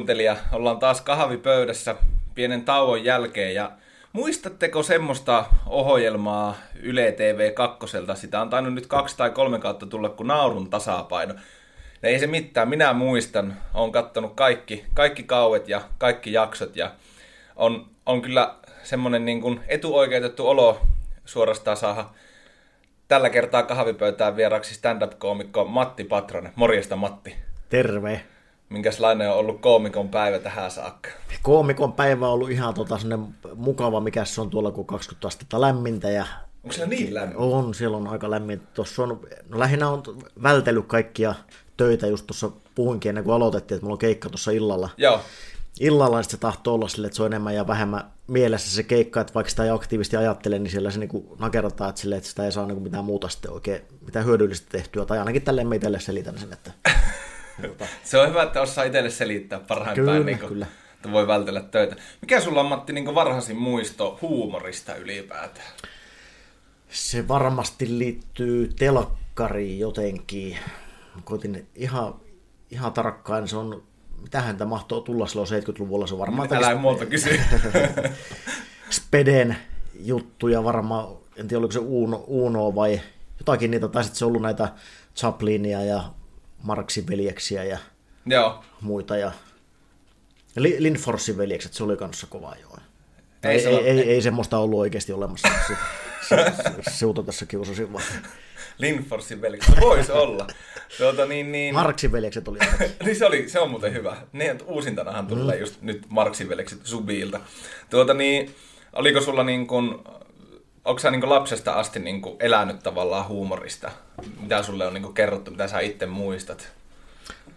Kuuntelija, ollaan taas kahvipöydässä pienen tauon jälkeen ja muistatteko semmoista ohjelmaa Yle TV 2, sitä on tainnut nyt kaksi tai kolme kautta tulla kuin naurun tasapaino. Ja ei se mitään, minä muistan, olen kattonut kaikki, kaikki kauet ja kaikki jaksot ja on, on kyllä semmoinen niin kuin etuoikeutettu olo suorastaan saada tällä kertaa kahvipöytään vieraksi stand-up-koomikko Matti Patronen. Morjesta Matti. Terve. Minkälainen on ollut koomikon päivä tähän saakka? Koomikon päivä on ollut ihan tota, mukava, mikä se on tuolla, kun 20 astetta lämmintä. Ja Onko siellä niin lämmin? on, siellä on aika lämmin. Tuossa on, no lähinnä on vältellyt kaikkia töitä, just tuossa puhuinkin ennen kuin aloitettiin, että mulla on keikka tuossa illalla. Joo. Illalla niin se tahtoo olla sille, että se on enemmän ja vähemmän mielessä se keikka, että vaikka sitä ei aktiivisesti ajattele, niin siellä se niin nakerataan, että, sille, että sitä ei saa niin mitään muuta sitten oikein, mitään hyödyllistä tehtyä. Tai ainakin tälleen me itselle selitän sen, että Se on hyvä, että osaa itselle selittää parhain Kyllä, päin, niin kuin, kyllä. että voi vältellä töitä. Mikä sulla on, Matti, niin varhaisin muisto huumorista ylipäätään? Se varmasti liittyy telkkariin jotenkin. Koitin ihan, ihan tarkkaan, se on, mitähän tämä mahtoo tulla silloin 70-luvulla, se on varmaan Älä muuta kysy. Speden juttuja varmaan, en tiedä oliko se Uno, Uno vai jotakin niitä, tai sitten se on ollut näitä Chaplinia ja Marksin veljeksiä ja Joo. muita, ja Li- Lindforsin veljekset, se oli kanssa kova joo. Ei Ei, se ei, ole- ei, ei, semmoista ollut oikeasti olemassa. Se, se, se, Siuto tässä kiusasin vaan. Lindforsin veli. Voisi olla. Tuota, niin, niin... Marksin veljekset oli niin se, oli, se on muuten hyvä. Ne uusintanahan tulee mm. just nyt Marksin velekset Subiilta. Tuota niin, oliko sulla niin kuin, onko sä niin lapsesta asti niin elänyt tavallaan huumorista? Mitä sulle on niin kerrottu, mitä sä itse muistat?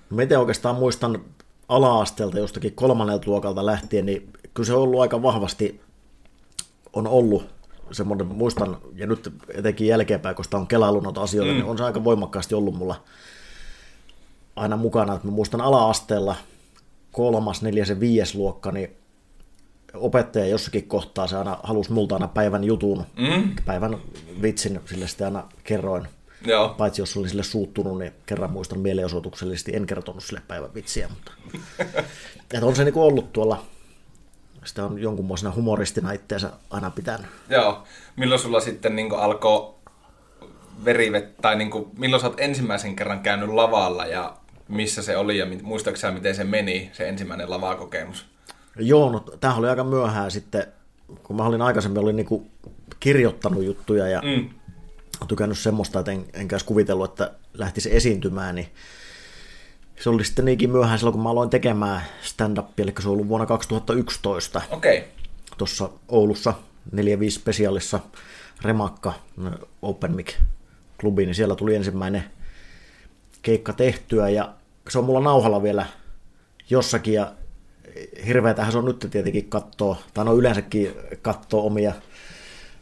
Mä itse oikeastaan muistan ala-asteelta jostakin kolmannelta luokalta lähtien, niin kyllä se on ollut aika vahvasti, on ollut semmoinen, muistan, ja nyt etenkin jälkeenpäin, sitä on kelaillut noita asioita, mm. niin on se aika voimakkaasti ollut mulla aina mukana, että mä muistan ala-asteella kolmas, neljäs ja viides luokka, niin opettaja jossakin kohtaa se aina halusi multa aina päivän jutun, Mm? päivän vitsin, sille sitten aina kerroin. Joo. Paitsi jos olin sille suuttunut, niin kerran muistan mielenosoituksellisesti, en kertonut sille päivän vitsiä, mutta että on se niin ollut tuolla, sitä on jonkunmoisena humoristina itteensä aina pitänyt. Joo. Milloin sulla sitten niin alkoi verivet, tai niin kuin, milloin sä oot ensimmäisen kerran käynyt lavalla ja missä se oli ja mit- muistatko sä, miten se meni, se ensimmäinen lavakokemus? Joo, no tämähän oli aika myöhään sitten, kun mä olin aikaisemmin olin niin kirjoittanut juttuja ja Mm. tykännyt semmoista, että en, enkä edes kuvitellut, että lähtisi esiintymään, niin se oli sitten niinkin myöhään silloin, kun mä aloin tekemään stand-upia, eli se on ollut vuonna 2011 Okei. Okay. tuossa Oulussa 4-5 spesiaalissa Remakka Open Mic klubi, niin siellä tuli ensimmäinen keikka tehtyä ja se on mulla nauhalla vielä jossakin ja hirveätähän se on nyt tietenkin kattoo, tai no yleensäkin kattoo omia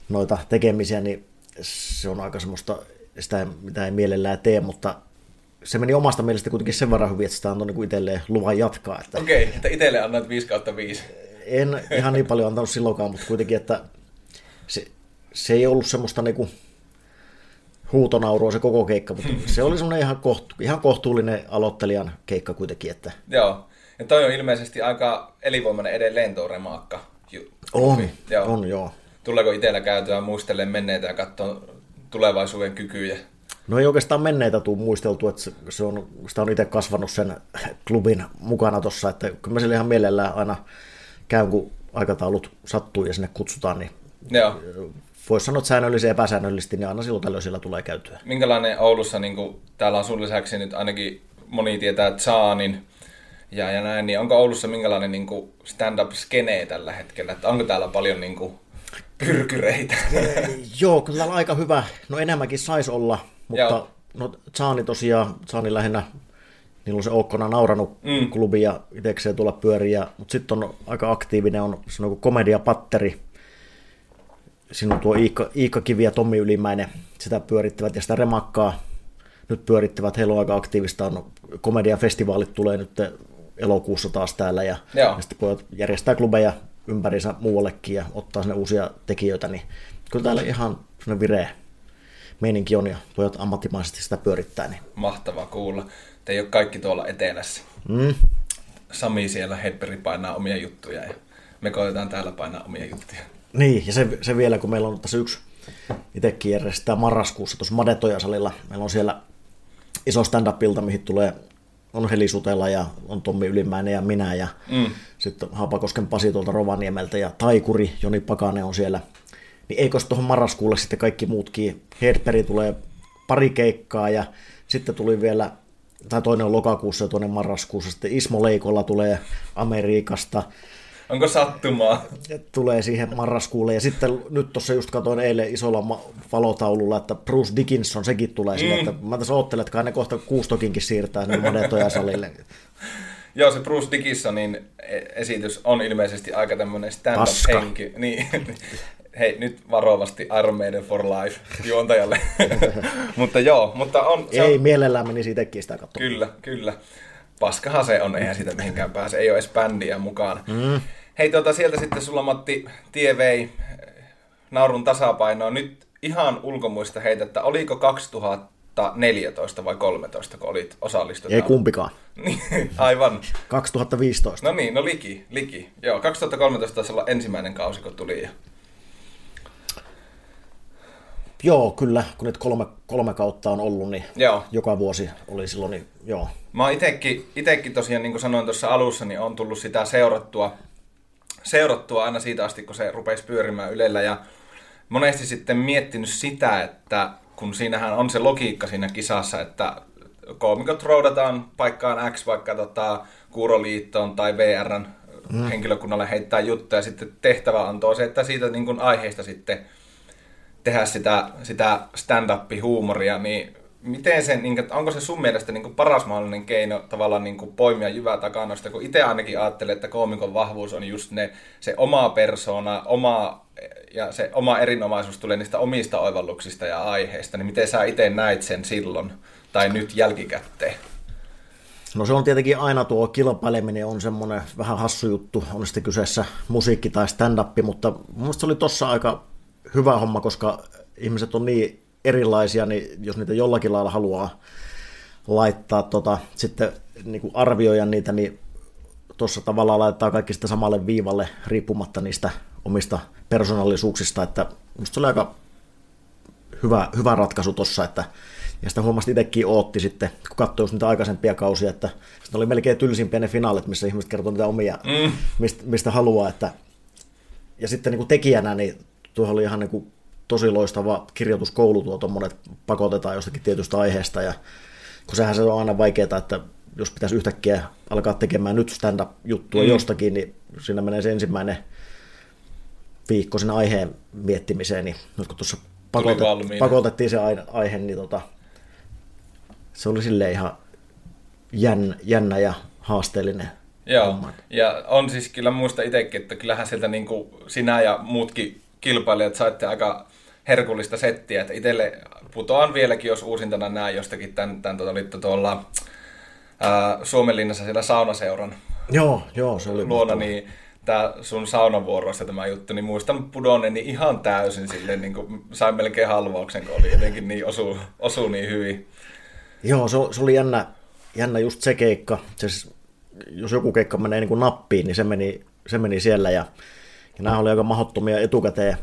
noita tekemisiä, niin se on aika semmoista, sitä mitä ei mielellään tee, mutta se meni omasta mielestä kuitenkin sen verran hyvin, että sitä antoi niin itselleen luvan jatkaa. Että Okei, okay, että itselle annat 5 kautta 5. en ihan niin paljon antanut silloinkaan, mutta kuitenkin, että se, se ei ollut semmoista niinku huutonaurua se koko keikka, mutta se oli semmoinen ihan, kohtu, ihan kohtuullinen aloittelijan keikka kuitenkin, että Joo. Ja toi on ilmeisesti aika elinvoimainen edelleen tuo remakka. Ju- on, Joo. on joo. Tuleeko itsellä käytyä muistellen menneitä ja katsoa tulevaisuuden kykyjä? No ei oikeastaan menneitä tuu muisteltu, että se- on, sitä on itse kasvanut sen klubin mukana tuossa, että kyllä mä sille ihan mielellään aina käyn, kun aikataulut sattuu ja sinne kutsutaan, niin Joo. voisi sanoa, että säännöllisesti ja epäsäännöllisesti, niin aina silloin tällöin siellä tulee käytyä. Minkälainen Oulussa, niin kuin, täällä on sun lisäksi nyt ainakin moni tietää Zaanin ja, ja näin, niin onko Oulussa minkälainen niin kuin stand-up-skenee tällä hetkellä? Että onko täällä paljon niin kuin, pyrkyreitä? Joo, kyllä täällä aika hyvä. No enemmänkin saisi olla, mutta Joo. no Zaani tosiaan, Zaani lähinnä, niillä on se Oukkona nauranut mm. klubi ja itsekseen tulla pyöriä, mutta sitten on aika aktiivinen, on se on kuin komediapatteri. Siinä on tuo Iikka, Iikka Kivi ja Tommi Ylimäinen, sitä pyörittävät ja sitä remakkaa nyt pyörittävät. Heillä on aika aktiivista, on komediafestivaalit tulee nyt elokuussa taas täällä ja, Joo. ja sitten pojat järjestää klubeja ympärinsä muuallekin ja ottaa sinne uusia tekijöitä, niin kyllä täällä ihan sellainen vireä meininki on ja pojat ammattimaisesti sitä pyörittää. Niin. Mahtavaa kuulla. Te ei ole kaikki tuolla etelässä. Mm. Sami siellä Hedberg painaa omia juttuja ja me koitetaan täällä painaa omia juttuja. Niin, ja se, se vielä, kun meillä on tässä yksi itsekin järjestää marraskuussa tuossa Madetoja-salilla. Meillä on siellä iso stand-up-ilta, mihin tulee on Heli Sutela ja on Tommi Ylimäinen ja minä ja mm. sitten Haapakosken Pasi tuolta Rovaniemeltä ja Taikuri, Joni Pakanen on siellä. Niin eikö tuohon marraskuulle sitten kaikki muutkin, Hedberg tulee pari keikkaa ja sitten tuli vielä, tai toinen on lokakuussa ja toinen marraskuussa, sitten Ismo Leikolla tulee Amerikasta, Onko sattumaa? ja tulee siihen marraskuulle. Ja sitten nyt tuossa just katsoin eilen isolla valotaululla, että Bruce Dickinson, sekin tulee sinne. Että mä tässä oottelen, että kai ne kohta kuustokinkin siirtää sinne Madetoja salille. Joo, se Bruce Dickinsonin e- esitys on ilmeisesti aika tämmöinen stand-up-henki. Niin. Hei, nyt varovasti Iron Maiden for Life juontajalle. mutta joo, mutta on, se Ei on, mielellään menisi itsekin sitä katsomaan. Kyllä, kyllä. Paskahan se on, eihän sitä mihinkään pääse. Ei ole edes bändiä mukana. Mm. Hei, tuota, sieltä sitten sulla Matti tie vei eh, naurun tasapainoa. Nyt ihan ulkomuista heitä, että oliko 2014 vai 13, kun olit osallistut? Ei kumpikaan. Aivan. 2015. No niin, no liki, liki. Joo, 2013 taisi olla ensimmäinen kausi, kun tuli. Joo, kyllä, kun nyt kolme, kolme kautta on ollut, niin Joo. joka vuosi oli silloin, niin joo. Mä oon itekin, itekin tosiaan, niin kuin sanoin tuossa alussa, niin on tullut sitä seurattua, seurattua aina siitä asti, kun se rupesi pyörimään Ylellä. Ja monesti sitten miettinyt sitä, että kun siinähän on se logiikka siinä kisassa, että koomikot roudataan paikkaan X vaikka tota, Kuuroliittoon tai VRn mm. henkilökunnalle heittää juttuja, ja sitten tehtävä antoo se, että siitä niin kuin aiheesta sitten tehdä sitä, sitä stand-up-huumoria, niin miten se, niin, onko se sun mielestä niin paras mahdollinen keino tavallaan niin poimia jyvää takanoista, kun itse ainakin ajattelen, että koomikon vahvuus on just ne, se oma persona, oma, ja se oma erinomaisuus tulee niistä omista oivalluksista ja aiheista, niin miten sä itse näit sen silloin, tai nyt jälkikäteen? No se on tietenkin aina tuo kilpaileminen on semmoinen vähän hassu juttu, on sitten kyseessä musiikki tai stand-up, mutta mun se oli tossa aika hyvä homma, koska ihmiset on niin erilaisia, niin jos niitä jollakin lailla haluaa laittaa tota, sitten niin kuin arvioida niitä, niin tuossa tavallaan laittaa kaikki sitä samalle viivalle riippumatta niistä omista persoonallisuuksista, että musta se oli aika hyvä, hyvä ratkaisu tuossa, että ja sitä huomasi itsekin ootti sitten, kun katsoi niitä aikaisempia kausia, että sitten oli melkein tylsimpiä ne finaalit, missä ihmiset kertoo niitä omia, mm. mistä, mistä haluaa, että ja sitten niin kuin tekijänä, niin tuohon oli ihan niin kuin tosi loistava kirjoituskoulu tuo tuommoinen, että pakotetaan jostakin tietystä aiheesta, ja kun sehän se on aina vaikeaa, että jos pitäisi yhtäkkiä alkaa tekemään nyt stand-up-juttua mm. jostakin, niin siinä menee se ensimmäinen viikko sen aiheen miettimiseen, niin nyt kun tuossa pakotet, pakotettiin se ai- aihe, niin tota, se oli sille ihan jännä, jännä ja haasteellinen Joo, homma. ja on siis kyllä muista itsekin, että kyllähän sieltä niin kuin sinä ja muutkin kilpailijat saitte aika herkullista settiä, että itselle putoan vieläkin, jos uusintana näen jostakin tämän, tämän tuota, olitte tuolla ää, Suomenlinnassa siellä saunaseuran Joo, joo, se oli luona, niin tämä sun saunavuorossa tämä juttu, niin muistan pudonneeni ihan täysin silleen, niin kuin sain melkein halvauksen, kun oli jotenkin niin osu, osu niin hyvin. Joo, se, se oli jännä, jännä just se keikka. Se, jos joku keikka menee niin kuin nappiin, niin se meni, se meni siellä. Ja, ja nämä oli aika mahdottomia etukäteen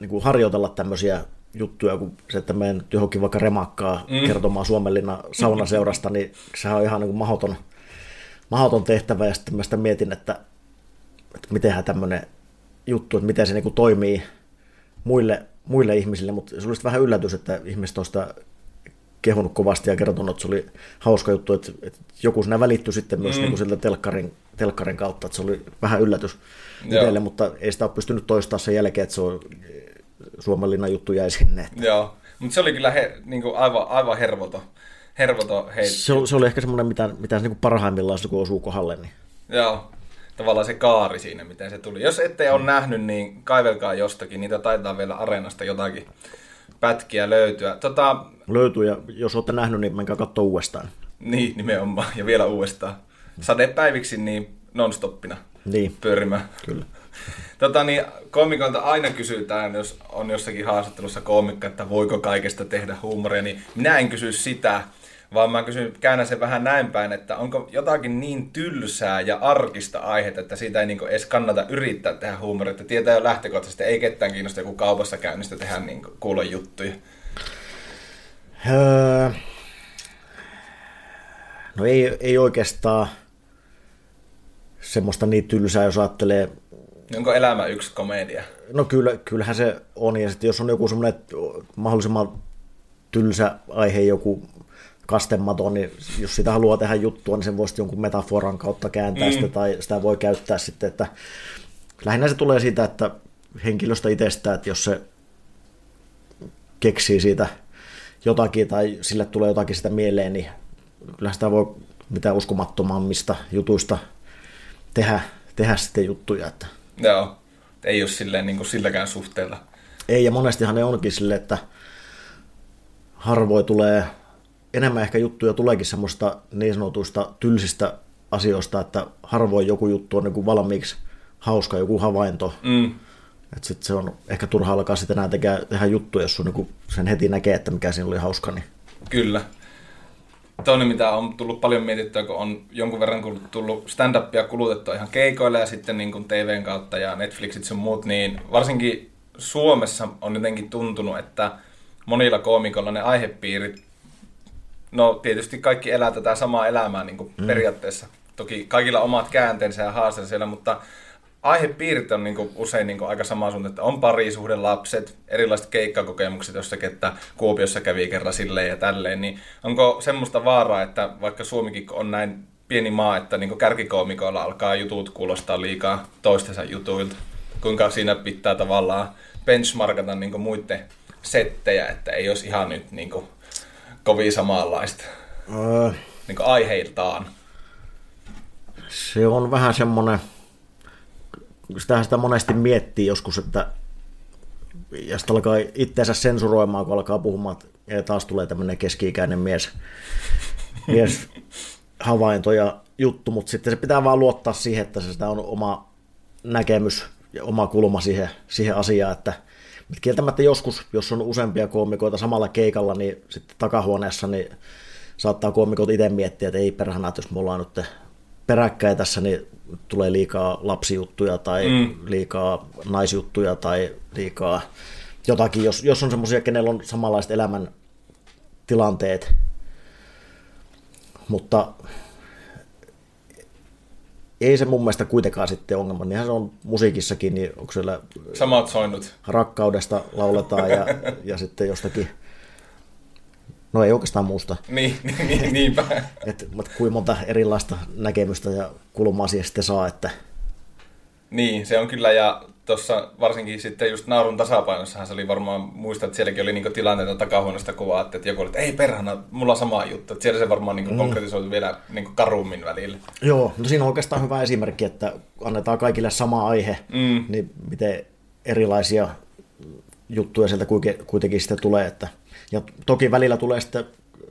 niin kuin harjoitella tämmöisiä juttuja, kun se, että menen nyt johonkin vaikka remakkaa mm. kertomaan Suomenlinnan saunaseurasta, niin sehän on ihan niin kuin mahdoton, mahdoton tehtävä. Ja sitten mä sitä mietin, että, että mitenhän tämmöinen juttu, että miten se niin kuin toimii muille, muille ihmisille, mutta se oli vähän yllätys, että ihmiset on sitä kehunut kovasti ja kertonut, että se oli hauska juttu, että, että joku sinä välittyi sitten myös mm. niin kuin siltä telkkarin, telkkarin kautta, että se oli vähän yllätys itselle, mutta ei sitä ole pystynyt toistamaan sen jälkeen, että se on Suomenlinnan juttu jäi sinne. Että... Joo, mutta se oli kyllä he, niin kuin aivan, aivan hervoto, hervoto heitto. Se, se, oli ehkä semmoinen, mitä, mitä se niin kuin parhaimmillaan se, kun osuu kohdalle. Niin... Joo, tavallaan se kaari siinä, miten se tuli. Jos ette ole nähnyt, niin kaivelkaa jostakin. Niitä taitaa vielä areenasta jotakin pätkiä löytyä. Tota... Löytyy, ja jos olette nähnyt, niin menkää katsoa uudestaan. Niin, nimenomaan, ja vielä uudestaan. Sadepäiviksi niin nonstoppina niin. pyörimään. Kyllä. Tota, niin, koomikoilta aina kysytään, jos on jossakin haastattelussa koomikka, että voiko kaikesta tehdä huumoria, niin minä en kysy sitä, vaan mä kysyn, käännän sen vähän näin päin, että onko jotakin niin tylsää ja arkista aihetta, että siitä ei niin edes kannata yrittää tehdä huumoria, että tietää jo lähtökohtaisesti, ei ketään kiinnosta joku kaupassa käynnistä tehdä niin kuulon juttuja. Öö, no ei, ei oikeastaan semmoista niin tylsää, jos ajattelee... Onko elämä yksi komedia? No kyllä, kyllähän se on, ja sitten jos on joku semmoinen mahdollisimman tylsä aihe, joku kastematon, niin jos sitä haluaa tehdä juttua, niin sen voisi jonkun metaforan kautta kääntää mm. sitä, tai sitä voi käyttää sitten, että lähinnä se tulee siitä, että henkilöstä itsestään, että jos se keksii siitä jotakin tai sille tulee jotakin sitä mieleen, niin kyllä sitä voi mitä uskomattomammista jutuista tehdä, tehdä sitten juttuja. Että. Joo, ei ole silleen niin kuin silläkään suhteella. Ei, ja monestihan ne onkin sille, että harvoin tulee enemmän ehkä juttuja tuleekin semmoista niin sanotuista tylsistä asioista, että harvoin joku juttu on niin kuin valmiiksi hauska, joku havainto. Mm. Että sit se on ehkä turha alkaa sitten enää tehdä, tehdä juttuja, jos sun niin sen heti näkee, että mikä siinä oli hauska. Niin... Kyllä. Toinen, mitä on tullut paljon mietittyä, kun on jonkun verran tullut stand-upia kulutettua ihan keikoilla ja sitten niin kuin TVn kautta ja Netflixit sun muut, niin varsinkin Suomessa on jotenkin tuntunut, että monilla koomikoilla ne aihepiirit No tietysti kaikki elää tätä samaa elämää niin kuin mm. periaatteessa. Toki kaikilla omat käänteensä ja haasteensa siellä, mutta aihepiirit on niin kuin usein niin kuin aika sama sun, että on parisuhde, lapset, erilaiset keikkakokemukset jossakin, että Kuopiossa kävi kerran silleen ja tälleen, niin onko semmoista vaaraa, että vaikka Suomikin on näin pieni maa, että niin kärkikoomikoilla alkaa jutut kuulostaa liikaa toistensa jutuilta? Kuinka siinä pitää tavallaan benchmarkata niin muiden settejä, että ei olisi ihan nyt niin kuin kovin samanlaista öö, niin kuin aiheiltaan. Se on vähän semmoinen, sitä, sitä monesti miettii joskus, että ja sitten alkaa itseensä sensuroimaan, kun alkaa puhumaan, että taas tulee tämmöinen keski-ikäinen mies, mies havainto ja juttu, mutta sitten se pitää vaan luottaa siihen, että se sitä on oma näkemys ja oma kulma siihen, siihen asiaan, että mutta kieltämättä joskus, jos on useampia koomikoita samalla keikalla, niin sitten takahuoneessa niin saattaa koomikot itse miettiä, että ei perhana, että jos me ollaan nyt peräkkäin tässä, niin tulee liikaa lapsijuttuja tai mm. liikaa naisjuttuja tai liikaa jotakin, jos, jos on semmoisia, kenellä on samanlaiset elämän tilanteet. Mutta ei se mun mielestä kuitenkaan sitten ongelma. Niinhän se on musiikissakin, niin onko siellä... Samat soinnut. Rakkaudesta lauletaan ja, ja sitten jostakin... No ei oikeastaan muusta. Niin, niin, niin niinpä. Et, mutta kuinka monta erilaista näkemystä ja kulmaa siihen sitten saa, että... Niin, se on kyllä, ja tuossa varsinkin sitten just naurun tasapainossahan se oli varmaan, muistat, että sielläkin oli niinku tilanteita takahuoneesta kuvaa, että joku oli, että ei perhana, mulla on sama juttu. Että siellä se varmaan niinku mm. konkretisoitu vielä niinku karummin välillä. Joo, no siinä on oikeastaan hyvä esimerkki, että annetaan kaikille sama aihe, mm. niin miten erilaisia juttuja sieltä kuitenkin sitten tulee. Että, ja toki välillä tulee sitten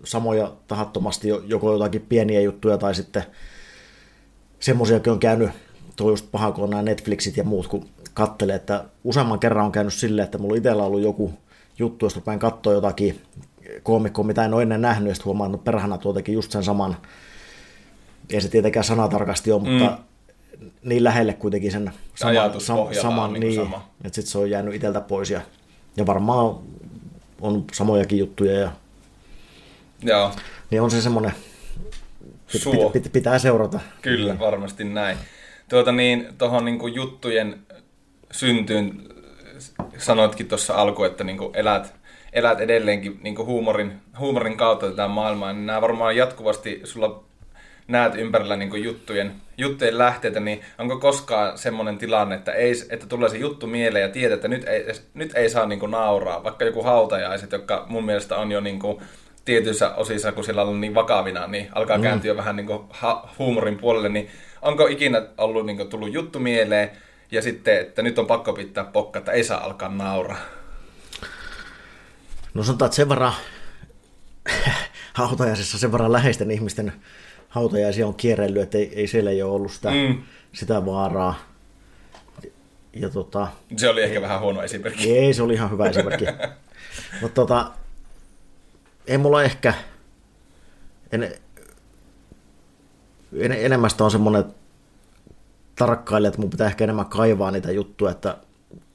samoja tahattomasti joko jotakin pieniä juttuja tai sitten semmoisiakin on käynyt, tuo just paha, kun on nämä Netflixit ja muut, kun kattelee, että useamman kerran on käynyt silleen, että mulla itsellä on ollut joku juttu, josta päin katsoa jotakin koomikkoa, mitä en ole ennen nähnyt, ja sitten huomaan, että perhana tuotakin just sen saman, ei se tietenkään sanatarkasti ole, mutta mm. niin lähelle kuitenkin sen saman, sam, saman niin, niin sama. että sitten se on jäänyt itseltä pois, ja, ja varmaan on samojakin juttuja, ja Joo. niin on se semmoinen, pit, pit, pitää seurata. Kyllä, varmasti näin. Tuota niin, tuohon niin juttujen syntyyn sanoitkin tuossa alkuun, että niin kuin elät, elät edelleenkin niin kuin huumorin, huumorin kautta tätä maailmaa, niin nämä varmaan jatkuvasti sulla näet ympärillä niin kuin juttujen, juttujen lähteitä, niin onko koskaan semmoinen tilanne, että, ei, että tulee se juttu mieleen ja tiedät, että nyt ei, nyt ei saa niin kuin nauraa, vaikka joku hautajaiset, jotka mun mielestä on jo niin kuin tietyissä osissa, kun sillä on niin vakavina, niin alkaa mm. kääntyä vähän niin kuin ha- huumorin puolelle, niin onko ikinä ollut niin kuin tullut juttu mieleen, ja sitten, että nyt on pakko pitää pokka, että ei saa alkaa nauraa? No sanotaan, että sen verran hautajaisessa sen verran läheisten ihmisten hautajaisia on kierrellyt, että ei, ei siellä ei ole ollut sitä, mm. sitä vaaraa. Ja tota, se oli ehkä vähän huono esimerkki. Ei, se oli ihan hyvä esimerkki. Mutta tota, ei mulla ehkä, en, en, enemmän on semmoinen tarkkailija, että mun pitää ehkä enemmän kaivaa niitä juttuja, että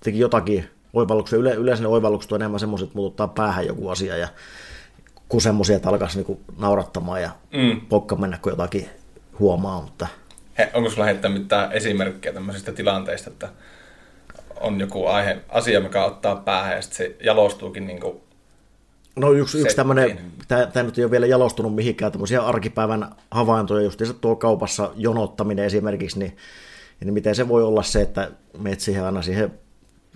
teki jotakin oivalluksia. Yle, yleensä ne oivallukset on enemmän semmoiset, että mulla ottaa päähän joku asia ja kuin semmoisia, että alkaisi niinku naurattamaan ja mm. pokka mennä, kun jotakin huomaa. Mutta... He, onko sulla heittää mitään esimerkkejä tämmöisistä tilanteista, että on joku aihe, asia, mikä ottaa päähän ja sitten se jalostuukin niin kuin No yksi, yksi tämmöinen, tämä nyt ei ole vielä jalostunut mihinkään, tämmöisiä arkipäivän havaintoja, just tuo kaupassa jonottaminen esimerkiksi, niin, niin miten se voi olla se, että menet siihen aina siihen,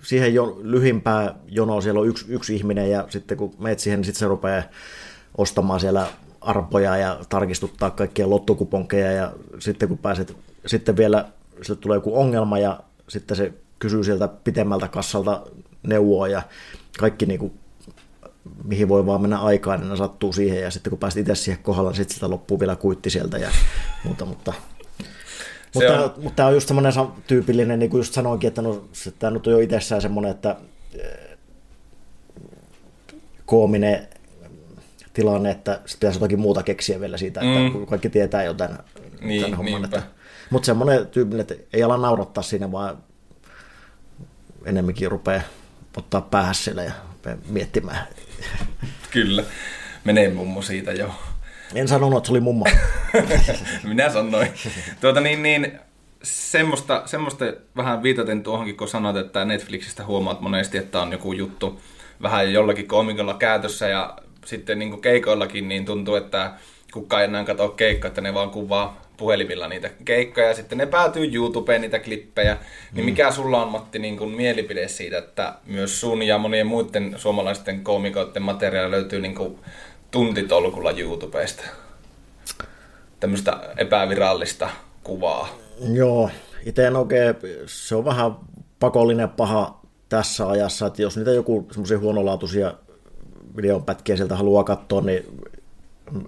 siihen jo, lyhimpää jonoa, siellä on yksi, yksi ihminen ja sitten kun menet siihen, niin sitten se rupeaa ostamaan siellä arpoja ja tarkistuttaa kaikkia lottokuponkeja ja sitten kun pääset, sitten vielä sille tulee joku ongelma ja sitten se kysyy sieltä pitemmältä kassalta neuvoa ja kaikki niin kuin mihin voi vaan mennä aikaan, niin sattuu siihen, ja sitten kun pääset itse siihen kohdalle, niin sitten sitä loppuu vielä kuitti sieltä ja muuta, mutta mutta, on... mutta tämä on just semmoinen tyypillinen, niin kuin just sanoinkin, että no, tämä nyt on jo itsessään semmoinen, että eh, koominen tilanne, että sitten pitäisi jotakin muuta keksiä vielä siitä, että mm. kaikki tietää jo tämän, niin, tämän homman. Että, mutta semmoinen tyypillinen, että ei ala naurattaa siinä, vaan enemmänkin rupeaa ottaa päähän siellä ja miettimään. Kyllä, menee mummo siitä jo. En sanonut, että se oli mummo. Minä sanoin. Tuota niin, niin semmoista, semmoista vähän viitaten tuohonkin, kun sanoit, että Netflixistä huomaat monesti, että on joku juttu vähän jollakin komikolla käytössä ja sitten niin kuin keikoillakin niin tuntuu, että kukaan ei enää katso keikkaa, että ne vaan kuvaa puhelimilla niitä keikkoja ja sitten ne päätyy YouTubeen niitä klippejä. Niin mm. mikä sulla on Matti niin kuin mielipide siitä, että myös sun ja monien muiden suomalaisten koomikoiden materiaalia löytyy niin kuin tuntitolkulla YouTubesta? Tämmöistä epävirallista kuvaa. Joo, itse en oikein, se on vähän pakollinen paha tässä ajassa, että jos niitä joku semmoisia huonolaatuisia videopätkiä sieltä haluaa katsoa, niin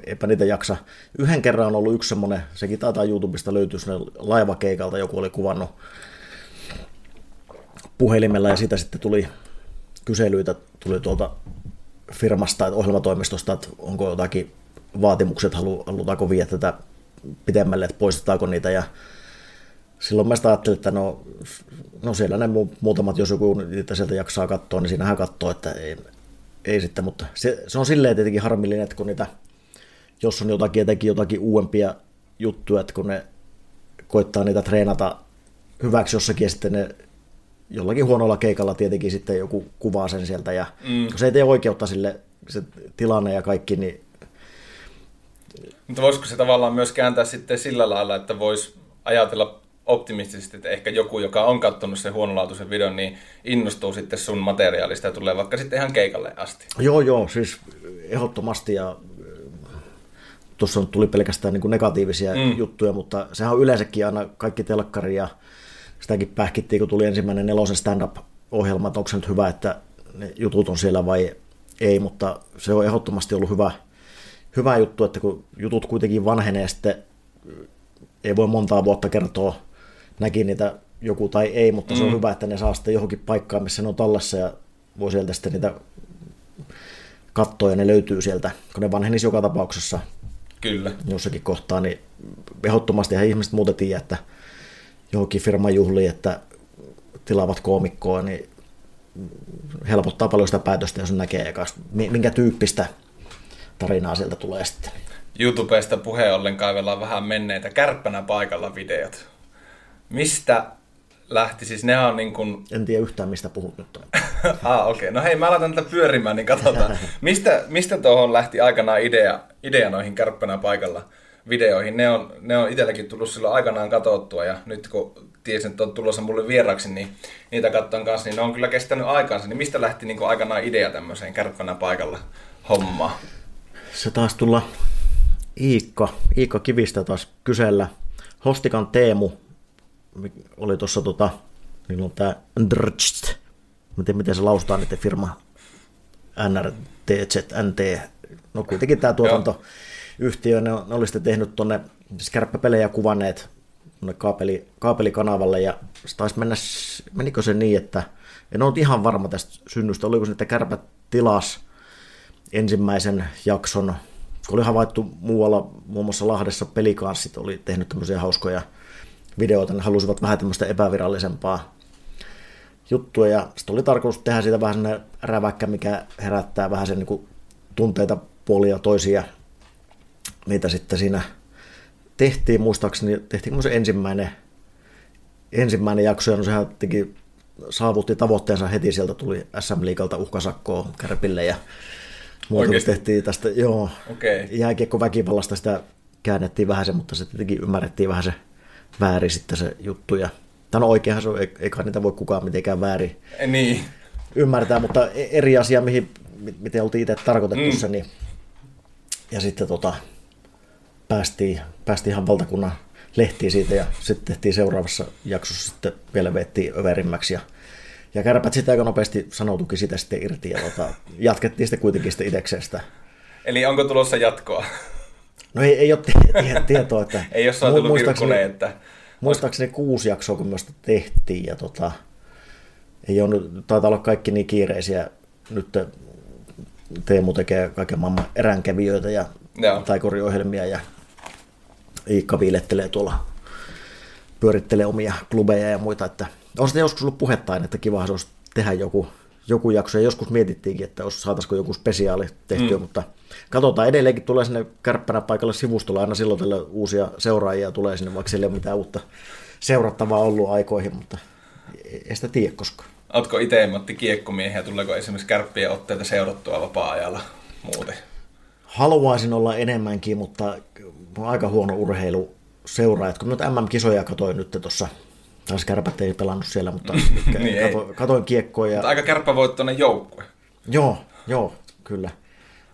eipä niitä jaksa. Yhden kerran on ollut yksi semmoinen, sekin taitaa YouTubesta löytyä laivakeikalta, joku oli kuvannut puhelimella ja siitä sitten tuli kyselyitä tuli tuolta firmasta, ohjelmatoimistosta, että onko jotakin vaatimukset, halu, halutaanko viedä tätä pitemmälle, että poistetaanko niitä. Ja silloin mä ajattelin, että no, no siellä ne muutamat, jos joku niitä sieltä jaksaa katsoa, niin siinähän katsoo, että ei, ei sitten, mutta se, se on silleen tietenkin harmillinen, että kun niitä jos on jotakin jotenkin jotakin uudempia juttuja, että kun ne koittaa niitä treenata hyväksi jossakin ja sitten ne jollakin huonolla keikalla tietenkin sitten joku kuvaa sen sieltä ja mm. kun se ei tee oikeutta sille se tilanne ja kaikki, niin mutta voisiko se tavallaan myös kääntää sitten sillä lailla, että voisi ajatella optimistisesti, että ehkä joku, joka on katsonut sen huonolaatuisen videon, niin innostuu sitten sun materiaalista ja tulee vaikka sitten ihan keikalle asti. Joo, joo, siis ehdottomasti ja tuossa tuli pelkästään niin kuin negatiivisia mm. juttuja, mutta sehän on yleensäkin aina kaikki telkkari ja sitäkin pähkittiin, kun tuli ensimmäinen nelosen stand-up-ohjelma, että onko se nyt hyvä, että ne jutut on siellä vai ei, mutta se on ehdottomasti ollut hyvä, hyvä juttu, että kun jutut kuitenkin vanhenee sitten, ei voi montaa vuotta kertoa, näki niitä joku tai ei, mutta mm. se on mm. hyvä, että ne saa sitten johonkin paikkaan, missä ne on tallessa ja voi sieltä sitten niitä katsoa ja ne löytyy sieltä, kun ne vanhenisi joka tapauksessa Kyllä. jossakin kohtaa, niin ehdottomasti ihan ihmiset muuten tiedä, että johonkin firman juhliin, että tilaavat koomikkoa, niin helpottaa paljon sitä päätöstä, jos näkee ekas, minkä tyyppistä tarinaa sieltä tulee sitten. YouTubesta puheen ollen kaivellaan vähän menneitä kärppänä paikalla videot. Mistä lähti, siis ne on niin kuin... En tiedä yhtään, mistä puhut nyt. ah, okei. Okay. No hei, mä laitan tätä pyörimään, niin katsotaan. Mistä, mistä tuohon lähti aikanaan idea, idea noihin kärppänä paikalla videoihin? Ne on, ne on itselläkin tullut silloin aikanaan katsottua, ja nyt kun tiesin, että on tulossa mulle vieraksi, niin niitä katson kanssa, niin ne on kyllä kestänyt aikaansa. Niin mistä lähti niin aikanaan idea tämmöiseen kärppänä paikalla hommaan? Se taas tulla Iikka, Iikka Kivistä taas kysellä. Hostikan Teemu oli tuossa tota, niillä on tää Ndrtst, miten, miten se lausutaan niiden firma NRTZNT, no kuitenkin tämä tuotantoyhtiö, ne, ne oli sitten tehnyt tuonne skärppäpelejä kuvanneet kaapeli, kaapelikanavalle ja se taisi mennä, menikö se niin, että en ole ihan varma tästä synnystä, oliko se, että kärpät tilas ensimmäisen jakson, kun oli havaittu muualla, muun muassa Lahdessa pelikanssit oli tehnyt tämmöisiä hauskoja videoita, ne halusivat vähän tämmöistä epävirallisempaa juttua. Ja sitten oli tarkoitus tehdä siitä vähän sellainen räväkkä, mikä herättää vähän sen niin tunteita puolia toisia. Niitä sitten siinä tehtiin, muistaakseni tehtiin se ensimmäinen, ensimmäinen jakso ja no sehän teki, saavutti tavoitteensa heti, sieltä tuli SM Liikalta uhkasakkoa Kärpille ja muuta tehtiin tästä, joo, okay. jääkiekko väkivallasta sitä käännettiin vähän se, mutta sitten tietenkin ymmärrettiin vähän se väärin sitten se juttu ja Tämä on oikeahan se on, eikä niitä voi kukaan mitenkään väärin niin. ymmärtää, mutta e- eri asia, mihin, miten oltiin itse tarkoitettu mm. se, niin, ja sitten tota, päästiin, päästiin ihan valtakunnan lehtiin siitä ja sitten tehtiin seuraavassa jaksossa sitten vielä veettiin överimmäksi ja, ja kärpät sitä aika nopeasti sanoutukin sitä sitten irti ja tota, jatkettiin sitten kuitenkin sitten itsekseen sitä. Eli onko tulossa jatkoa? No ei, ei ole tietoa, että... ei ole saatu muistaakseni, että... Muistaakseni kuusi jaksoa, kun myös tehtiin ja tota, ei ole taitaa olla kaikki niin kiireisiä nyt Teemu tekee kaiken maailman eränkävijöitä ja taikoriohjelmia ja Iikka viilettelee tuolla, pyörittelee omia klubeja ja muita, että on sitten joskus ollut puhetta että kiva se olisi tehdä joku, joku jakso, ja joskus mietittiinkin, että olisi, saataisiko joku spesiaali tehtyä, mm. mutta katsotaan, edelleenkin tulee sinne kärppänä paikalle sivustolla aina silloin tällä uusia seuraajia tulee sinne, vaikka siellä ei ole mitään uutta seurattavaa ollut aikoihin, mutta ei sitä tiedä koskaan. Oletko itse Matti kiekkomiehiä, tuleeko esimerkiksi kärppien otteita seurattua vapaa-ajalla muuten? haluaisin olla enemmänkin, mutta on aika huono urheilu seuraa. Kun nyt MM-kisoja katoin nyt tuossa, taas kärpät ei pelannut siellä, mutta niin katoin, katoin kiekkoa. Ja... Mutta aika kärppävoittoinen joukkue. Joo, joo, kyllä.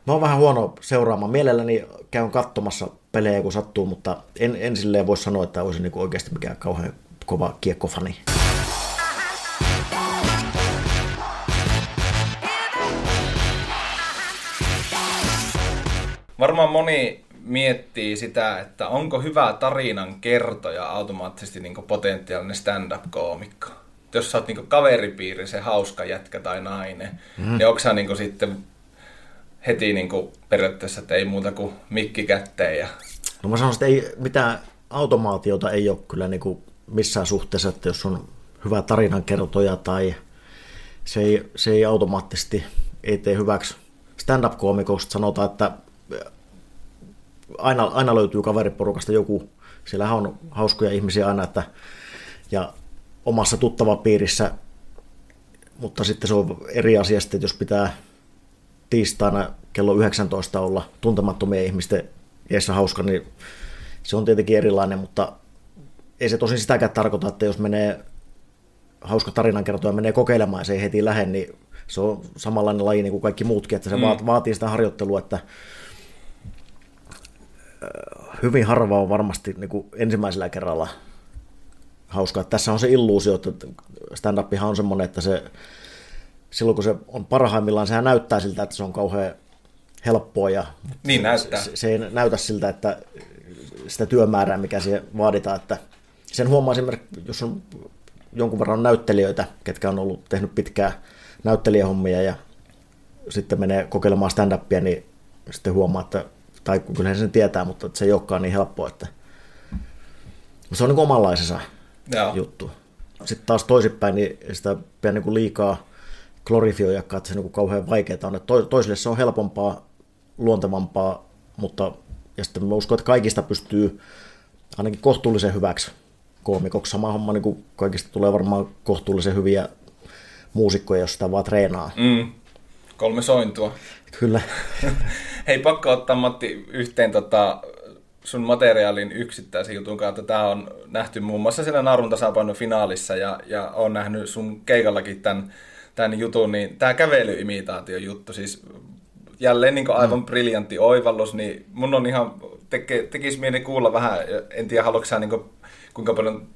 Mä oon vähän huono seuraamaan. Mielelläni käyn katsomassa pelejä, kun sattuu, mutta en, en silleen voi sanoa, että olisin niin oikeasti mikään kauhean kova kiekkofani. Varmaan moni miettii sitä, että onko hyvä tarinan kertoja automaattisesti niin potentiaalinen stand-up-koomikko. Jos sä oot niin kaveripiiri, se hauska jätkä tai nainen, mm. niin onko sä niin sitten heti niin periaatteessa, että ei muuta kuin mikki kätteen? Ja... No mä sanoisin, että ei, mitään automaatiota ei ole kyllä niin missään suhteessa, että jos on hyvä tarinankertoja tai se ei, se ei automaattisesti ei tee hyväksi stand-up-koomikosta. Sanotaan, että aina, aina löytyy kaveriporukasta joku, siellä on hauskoja ihmisiä aina, että, ja omassa tuttava piirissä, mutta sitten se on eri asia sitten, jos pitää tiistaina kello 19 olla tuntemattomien ihmisten edessä hauska, niin se on tietenkin erilainen, mutta ei se tosin sitäkään tarkoita, että jos menee hauska tarinankertoja menee kokeilemaan ja se ei heti lähde, niin se on samanlainen laji niin kuin kaikki muutkin, että se mm. vaatii sitä harjoittelua, että hyvin harva on varmasti niin kuin ensimmäisellä kerralla hauskaa. Tässä on se illuusio, että stand-upihan on semmoinen, että se, silloin kun se on parhaimmillaan, sehän näyttää siltä, että se on kauhean helppoa. Ja niin näyttää. Se, se ei näytä siltä, että sitä työmäärää, mikä siihen vaaditaan. Että sen huomaa esimerkiksi, jos on jonkun verran näyttelijöitä, ketkä on ollut tehnyt pitkää näyttelijähommia ja sitten menee kokeilemaan stand-upia, niin sitten huomaa, että tai kyllä sen tietää, mutta se ei olekaan niin helppoa, että se on niin omanlaisensa Joo. juttu. Sitten taas toisinpäin, niin sitä pitää niin liikaa glorifioida, että se niin kauhean vaikeaa on. Että toisille se on helpompaa, luontevampaa, mutta ja sitten mä uskon, että kaikista pystyy ainakin kohtuullisen hyväksi koomikoksi. Sama homma niin kuin kaikista tulee varmaan kohtuullisen hyviä muusikkoja, jos sitä vaan treenaa. Mm. Kolme sointua. Kyllä. Hei, pakko ottaa Matti yhteen tota, sun materiaalin yksittäisen jutun kautta. Tämä on nähty muun muassa siellä Narun tasapainon finaalissa ja, ja on nähnyt sun keikallakin tämän, tämän jutun. Niin tämä kävelyimitaatio juttu, siis jälleen niin aivan mm. briljantti oivallus, niin mun on ihan, teke, tekisi mieli kuulla vähän, en tiedä haluatko sä niin kuin, kuinka paljon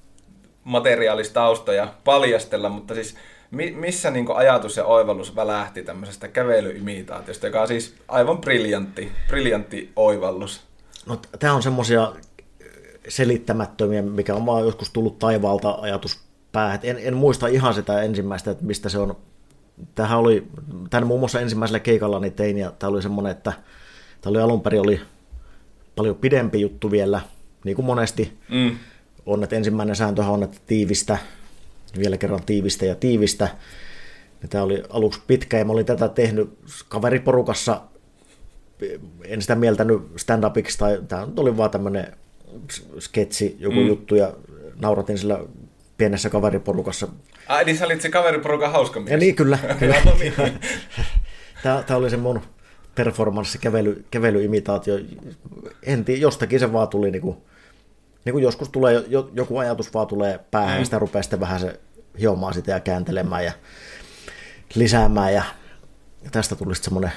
materiaalista taustoja paljastella, mutta siis mi, missä niin ajatus ja oivallus välähti tämmöisestä kävelyimitaatiosta, joka on siis aivan briljantti, briljantti oivallus? No, tämä on semmoisia selittämättömiä, mikä on vaan joskus tullut taivaalta ajatus päähän. En, en muista ihan sitä ensimmäistä, että mistä se on. Tähän oli, tämän muun muassa ensimmäisellä keikalla niin tein, ja tämä oli semmoinen, että tämä oli alun perin oli paljon pidempi juttu vielä, niin kuin monesti mm. on, että ensimmäinen sääntö on, että tiivistä, vielä kerran tiivistä ja tiivistä. Ja tämä oli aluksi pitkä ja mä olin tätä tehnyt kaveriporukassa en sitä mieltänyt stand-upiksi, tai tämä oli vaan tämmöinen sketsi, joku mm. juttu, ja nauratin sillä pienessä kaveriporukassa. Ai niin sä olit se kaveriporukan hauska mies. Ja niin, kyllä. kyllä. Niin. tämä, tämä oli se mun performance, kävely, kävelyimitaatio. En tiedä, jostakin se vaan tuli, niin kuin, niin kuin joskus tulee, joku ajatus vaan tulee päähän, mm. ja sitä rupeaa sitten vähän se hiomaan sitä ja kääntelemään ja lisäämään, ja tästä tuli sitten semmoinen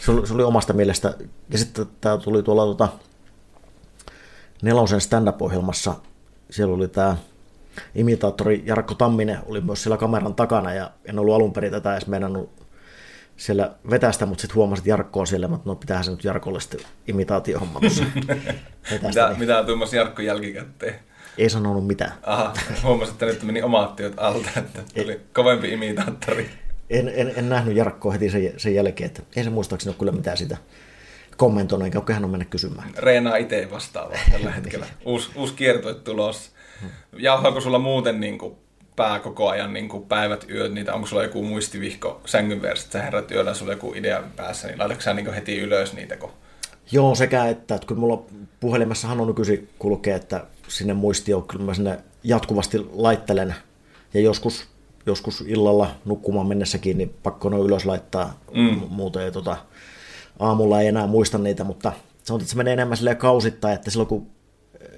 se oli, se oli omasta mielestä, ja sitten tämä tuli tuolla tuota, nelosen stand-up-ohjelmassa, siellä oli tämä imitaattori Jarkko Tamminen, oli myös siellä kameran takana, ja en ollut alun perin tätä edes meinannut siellä vetästä, mutta sitten huomasin, että Jarkko on siellä, mutta no pitäähän se nyt Jarkolle sitten imitaatiohomma tuossa vetästä. mitä, niin. mitä tuommoisi Jarkko jälkikäteen? Ei sanonut mitään. Aha, huomasin, että nyt meni omat työt alta, että tuli kovempi imitaattori en, en, en nähnyt Jarkkoa heti sen, sen jälkeen, että ei se muistaakseni ole kyllä mitään sitä kommentoinut, enkä ole hän mennä kysymään. Reenaa itse vastaavaa tällä hetkellä. Uusi, uusi kiertue tulossa. Jauhaako sulla muuten niin kuin pää koko ajan niin kuin päivät, yöt, niitä, onko sulla joku muistivihko sängyn verran, että sä herät yöllä, sulla joku idea päässä, niin laitatko sä niin heti ylös niitä? Kun... Joo, sekä että, että kun mulla puhelimessahan on nykyisin kulkee, että sinne muistio, kyllä mä sinne jatkuvasti laittelen, ja joskus joskus illalla nukkumaan mennessäkin, niin pakko ne ylös laittaa, mm. muuten ei, tota, aamulla ei enää muista niitä, mutta se on, että se menee enemmän silleen kausittain, että silloin kun eh,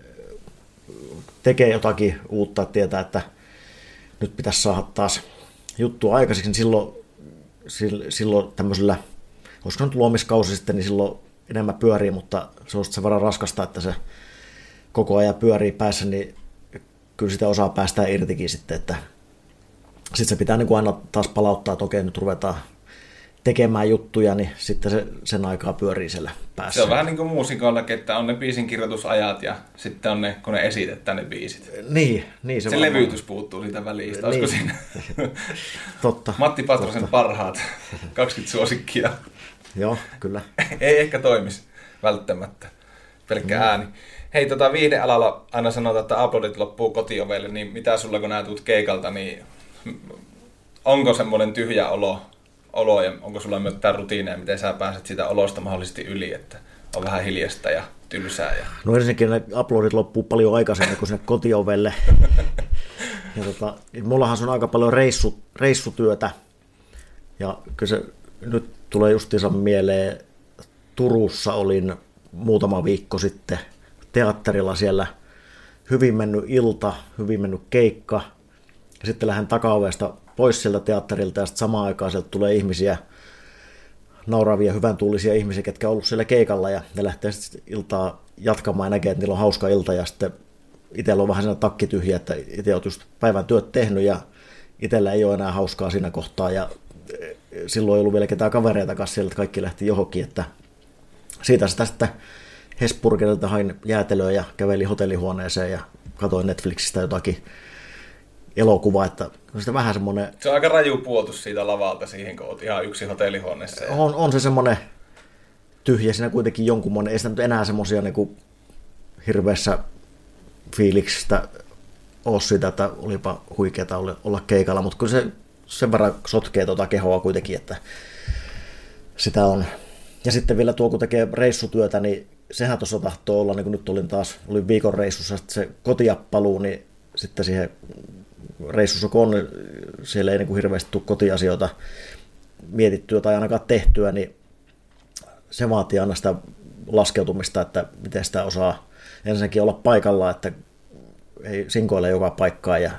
tekee jotakin uutta, tietää, että nyt pitäisi saada taas juttua aikaiseksi, niin silloin, silloin tämmöisellä, olisiko nyt luomiskausi sitten, niin silloin enemmän pyörii, mutta se on se verran raskasta, että se koko ajan pyörii päässä, niin kyllä sitä osaa päästä irtikin sitten, että sitten se pitää niin kuin aina taas palauttaa, että okei, nyt ruvetaan tekemään juttuja, niin sitten se, sen aikaa pyörii siellä päässä. Se on vähän niin kuin muusikoillakin, että on ne biisin kirjoitusajat ja sitten on ne, kun ne esitetään ne biisit. Niin, niin se, se levytys puuttuu siitä välistä. Niin. siinä? totta. Matti Patrosen totta. parhaat 20 suosikkia. Joo, kyllä. Ei ehkä toimisi välttämättä. Pelkkä mm. ääni. Hei, tota viihdealalla aina sanotaan, että uploadit loppuu kotiovelle, niin mitä sulla kun näet keikalta, niin onko semmoinen tyhjä olo, olo ja onko sulla myös tämä rutiineja, miten sä pääset sitä olosta mahdollisesti yli, että on vähän hiljasta ja tylsää? Ja... No ensinnäkin ne uploadit loppuu paljon aikaisemmin kuin sinne kotiovelle. ja tota, mullahan on aika paljon reissu, reissutyötä ja kyllä se nyt tulee justiinsa mieleen, Turussa olin muutama viikko sitten teatterilla siellä hyvin mennyt ilta, hyvin mennyt keikka – ja sitten lähden takaovesta pois sieltä teatterilta ja sitten samaan aikaan sieltä tulee ihmisiä, nauravia, hyvän tuulisia ihmisiä, ketkä on ollut siellä keikalla ja ne lähtee sitten iltaa jatkamaan ja näkee, että niillä on hauska ilta ja sitten itsellä on vähän sellainen takki tyhjä, että itse olet just päivän työt tehnyt ja itsellä ei ole enää hauskaa siinä kohtaa ja silloin ei ollut vielä ketään kavereita kanssa siellä, että kaikki lähti johonkin, että siitä sitä sitten Hesburgerilta hain jäätelöä ja kävelin hotellihuoneeseen ja katsoin Netflixistä jotakin elokuva, että on sitä vähän semmoinen... Se on aika raju puotus siitä lavalta siihen, kun olet ihan yksi hotellihuoneessa. Ja... On, on se semmoinen tyhjä, siinä kuitenkin jonkunmoinen, ei sitä nyt enää semmoisia niin hirveässä fiiliksistä ole sitä, että olipa huikeeta olla, olla keikalla, mutta kyllä se sen verran sotkee tuota kehoa kuitenkin, että sitä on. Ja sitten vielä tuo, kun tekee reissutyötä, niin sehän tuossa tahtoo olla, niin kuin nyt olin taas, olin viikon reissussa, se kotiappaluu, niin sitten siihen reissussa kun on, siellä ei niin kuin hirveästi tule kotiasioita mietittyä tai ainakaan tehtyä, niin se vaatii aina sitä laskeutumista, että miten sitä osaa ensinnäkin olla paikalla, että ei sinkoile joka paikkaan ja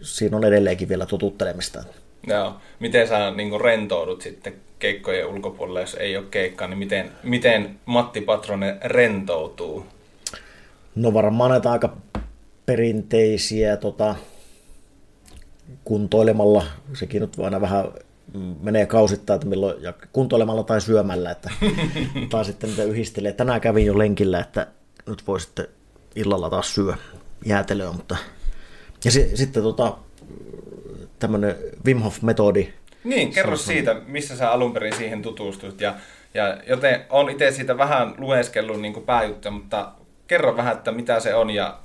siinä on edelleenkin vielä totuttelemista. Joo. Miten sä niin rentoudut sitten keikkojen ulkopuolella, jos ei ole keikkaa, niin miten, miten Matti Patronen rentoutuu? No varmaan näitä aika perinteisiä tota, kuntoilemalla, sekin nyt aina vähän menee kausittain, että milloin, ja kuntoilemalla tai syömällä, että, tai sitten mitä yhdistelee. Tänään kävin jo lenkillä, että nyt voi sitten illalla taas syö jäätelöä, mutta ja si, sitten tota, tämmöinen Wim Hof-metodi. Niin, kerro on, siitä, missä sä alun perin siihen tutustuit. Ja, ja joten on itse siitä vähän lueskellut niin pääjuttuja, mutta kerro vähän, että mitä se on ja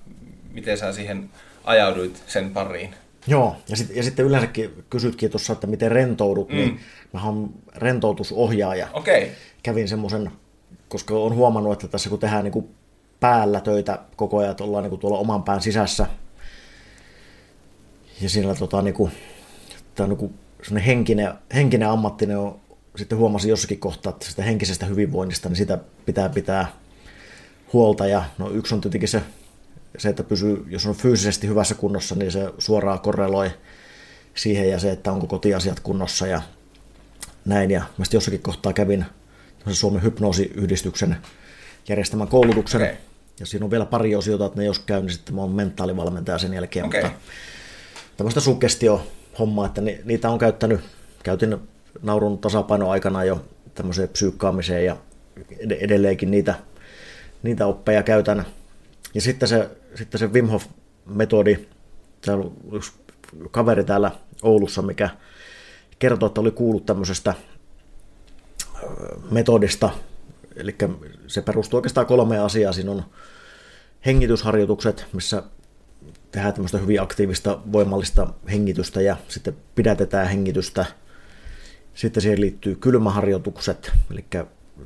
miten sä siihen ajauduit sen pariin. Joo, ja, sit, ja sitten yleensäkin kysytkin tuossa, että miten rentoudut, niin mm. niin mä oon rentoutusohjaaja. Okay. Kävin semmoisen, koska on huomannut, että tässä kun tehdään niin kuin päällä töitä koko ajan, että ollaan niin kuin tuolla oman pään sisässä, ja siinä tota, niin kuin, tämä niin kuin henkinen, henkinen ammattinen on, sitten huomasin jossakin kohtaa, että sitä henkisestä hyvinvoinnista, niin sitä pitää pitää huolta. Ja no, yksi on tietenkin se, se, että pysyy, jos on fyysisesti hyvässä kunnossa, niin se suoraan korreloi siihen ja se, että onko kotiasiat kunnossa ja näin. Ja mä jossakin kohtaa kävin Suomen hypnoosiyhdistyksen järjestämän koulutuksen. Okay. Ja siinä on vielä pari osiota, että ne jos käy, niin sitten mä oon mentaalivalmentaja sen jälkeen. Okay. Mutta tämmöistä suggestio-hommaa, että ni, niitä on käyttänyt, käytin naurun tasapainoaikana jo tämmöiseen psyykkaamiseen ja edelleenkin niitä, niitä oppeja käytän. Ja sitten se, sitten se Wim Hof-metodi, täällä on yksi kaveri täällä Oulussa, mikä kertoo, että oli kuullut tämmöisestä metodista, eli se perustuu oikeastaan kolmeen asiaan. Siinä on hengitysharjoitukset, missä tehdään tämmöistä hyvin aktiivista, voimallista hengitystä ja sitten pidätetään hengitystä. Sitten siihen liittyy kylmäharjoitukset, eli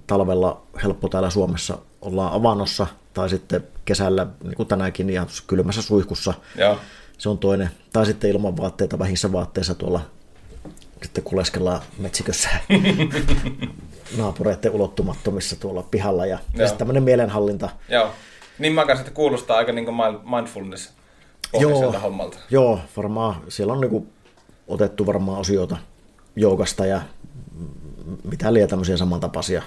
talvella helppo täällä Suomessa ollaan avannossa tai sitten kesällä, niin kuin tänäänkin, ihan kylmässä suihkussa. Ja. Se on toinen. Tai sitten ilman vaatteita, vähissä vaatteissa tuolla sitten kuleskellaan metsikössä naapureiden ulottumattomissa tuolla pihalla. Ja, ja sitten tämmöinen mielenhallinta. Joo. Niin mä että kuulostaa aika niin kuin mindfulness joo, hommalta. Joo, varmaan siellä on niinku otettu varmaan osioita joukasta ja mitä liian tämmöisiä samantapaisia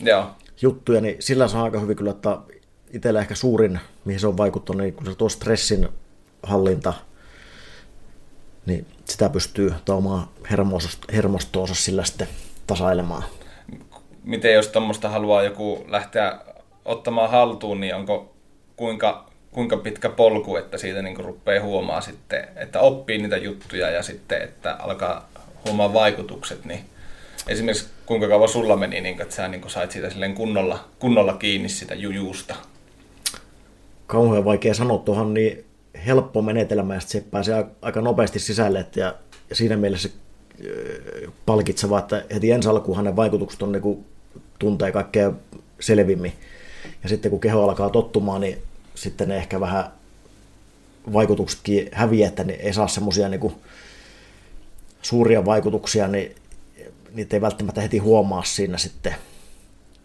joo. juttuja, niin sillä saa aika hyvin kyllä, että itsellä ehkä suurin, mihin se on vaikuttanut, niin kun se tuo stressin hallinta, niin sitä pystyy omaa hermostoonsa sillä sitten tasailemaan. Miten jos tuommoista haluaa joku lähteä ottamaan haltuun, niin onko kuinka kuinka pitkä polku, että siitä niin rupeaa huomaa sitten, että oppii niitä juttuja ja sitten, että alkaa huomaa vaikutukset, niin esimerkiksi kuinka kauan sulla meni, niin että sä niin sait siitä silleen kunnolla, kunnolla kiinni sitä jujusta? Kauhean vaikea sanoa tuohon, niin helppo menetelmä ja se pääsee aika nopeasti sisälle että ja, ja siinä mielessä palkitseva, että heti ensi alkuunhan ne vaikutukset on niin kuin, tuntee kaikkea selvimmin. Ja sitten kun keho alkaa tottumaan, niin sitten ne ehkä vähän vaikutuksetkin häviää, että ne ei saa semmoisia niin suuria vaikutuksia, niin niitä ei välttämättä heti huomaa siinä sitten.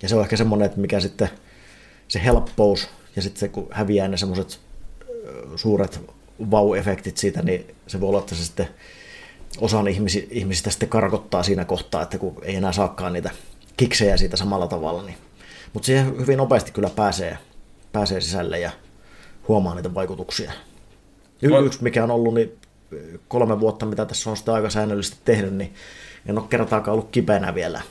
Ja se on ehkä semmoinen, että mikä sitten se helppous ja sitten se, kun häviää ne semmoiset suuret vau-efektit siitä, niin se voi olla, että se sitten osan ihmisistä sitten karkottaa siinä kohtaa, että kun ei enää saakaan niitä kiksejä siitä samalla tavalla. Niin. Mutta siihen hyvin nopeasti kyllä pääsee pääsee sisälle ja huomaa niitä vaikutuksia. Y- yksi, mikä on ollut niin kolme vuotta, mitä tässä on sitä aika säännöllisesti tehnyt, niin en ole kertaakaan ollut kipeänä vielä.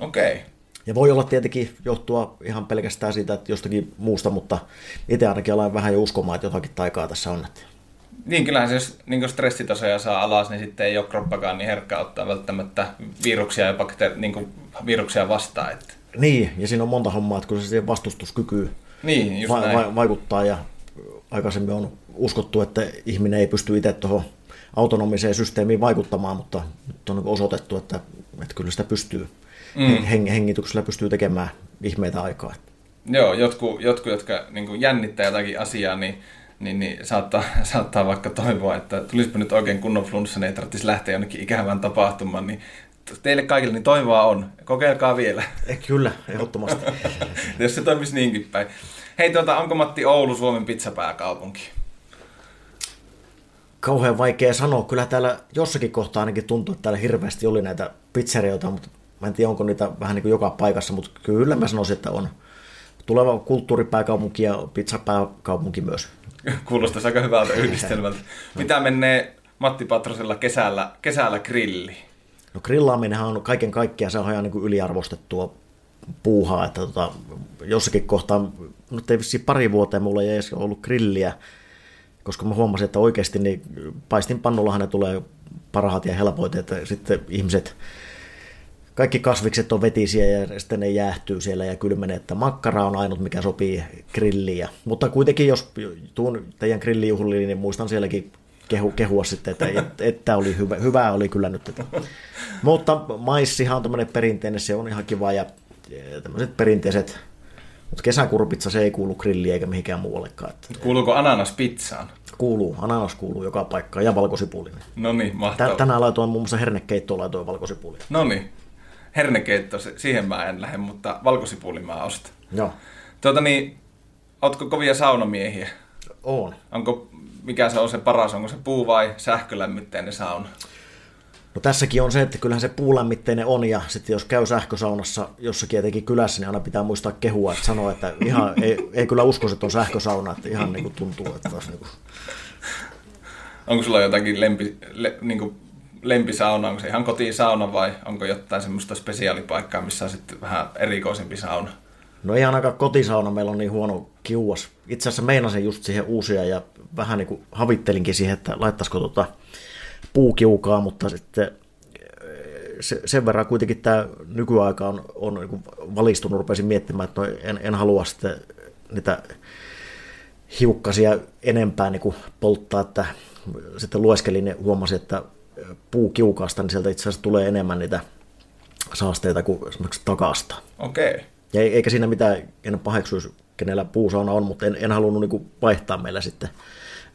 Okei. Okay. Ja voi olla tietenkin johtua ihan pelkästään siitä, että jostakin muusta, mutta itse ainakin aloin vähän jo uskomaan, että jotakin taikaa tässä on. Niin, kyllähän se, jos niin stressitasoja saa alas, niin sitten ei ole kroppakaan niin herkkä ottaa välttämättä viruksia ja bakteer, niin viruksia vastaan. Että. Niin, ja siinä on monta hommaa, että kun se siihen vastustuskykyyn niin, va- va- vaikuttaa ja aikaisemmin on uskottu, että ihminen ei pysty itse tuohon autonomiseen systeemiin vaikuttamaan, mutta nyt on osoitettu, että, että kyllä sitä pystyy. Mm. Heng- hengityksellä pystyy tekemään ihmeitä aikaa. Joo, jotkut, jotkut jotka niin jännittää jotakin asiaa, niin niin, niin saattaa, saattaa vaikka toivoa, että tulisipa nyt oikein kunnon flunssa, niin ei tarvitsisi lähteä jonnekin ikävään tapahtumaan, niin teille kaikille niin toivoa on. Kokeilkaa vielä. Eh, kyllä, ehdottomasti. Jos se toimisi niinkin päin. Hei, tuota, onko Matti Oulu Suomen pizzapääkaupunki? Kauhean vaikea sanoa. Kyllä täällä jossakin kohtaa ainakin tuntuu, että täällä hirveästi oli näitä pizzerioita, mutta mä en tiedä, onko niitä vähän niin kuin joka paikassa, mutta kyllä mä sanoisin, että on tuleva kulttuuripääkaupunki ja pizzapääkaupunki myös. Kuulostaisi aika hyvältä yhdistelmältä. Mitä menee Matti Patrosella kesällä, kesällä grilli? No grillaaminenhan on kaiken kaikkiaan, se on ihan niin kuin yliarvostettua puuhaa, että tota, jossakin kohtaa, nyt ei vissiin pari vuoteen mulla ei edes ollut grilliä, koska mä huomasin, että oikeasti niin paistin pannullahan ne tulee parhaat ja helpoit, että sitten ihmiset, kaikki kasvikset on vetisiä ja sitten ne jäähtyy siellä ja kylmenee, että makkara on ainut, mikä sopii grilliin. Mutta kuitenkin, jos tuun teidän grillijuhliin, niin muistan sielläkin kehu, kehua sitten, että, että, että oli hyvä, hyvää oli kyllä nyt. Että. Mutta maissihan on tämmöinen perinteinen, se on ihan kiva ja tämmöiset perinteiset, mutta kesäkurpitsa se ei kuulu grilliin eikä mihinkään muuallekaan. Että, Kuuluuko ananas pizzaan? Kuuluu, ananas kuuluu joka paikkaan ja valkosipulinen. No niin, mahtavaa. Tänään laitoin muun muassa hernekeittoon laitoin valkosipulinen. No niin, hernekeitto, siihen mä en lähde, mutta valkosipulin mä ostan. Joo. Tuota niin, ootko kovia saunamiehiä? On. Onko, mikä se on se paras, onko se puu- vai sähkölämmitteinen sauna? No tässäkin on se, että kyllähän se puulämmitteinen on ja sitten jos käy sähkösaunassa jossakin etenkin kylässä, niin aina pitää muistaa kehua, että sanoa, että ihan ei, ei kyllä usko, että on sähkösauna, että ihan niin kuin tuntuu, että taas niin kuin... Onko sulla jotakin lempi, le, niin kuin lempisauna, onko se ihan kotisauna vai onko jotain semmoista spesiaalipaikkaa, missä on sitten vähän erikoisempi sauna? No ihan aika kotisauna meillä on niin huono kiuas. Itse asiassa meinasin just siihen uusia ja vähän niin kuin havittelinkin siihen, että laittaisiko tota puukiukaa, mutta sitten se, sen verran kuitenkin tämä nykyaika on, on niin valistunut, rupesin miettimään, että no en, en halua sitten niitä hiukkasia enempää niin kuin polttaa, että sitten lueskelin ja huomasin, että puukiukaasta, niin sieltä itse asiassa tulee enemmän niitä saasteita kuin esimerkiksi takasta. Okei. Okay. Ja eikä siinä mitään, en paheksuisi, kenellä puusauna on, mutta en, en halunnut niin kuin vaihtaa meillä sitten.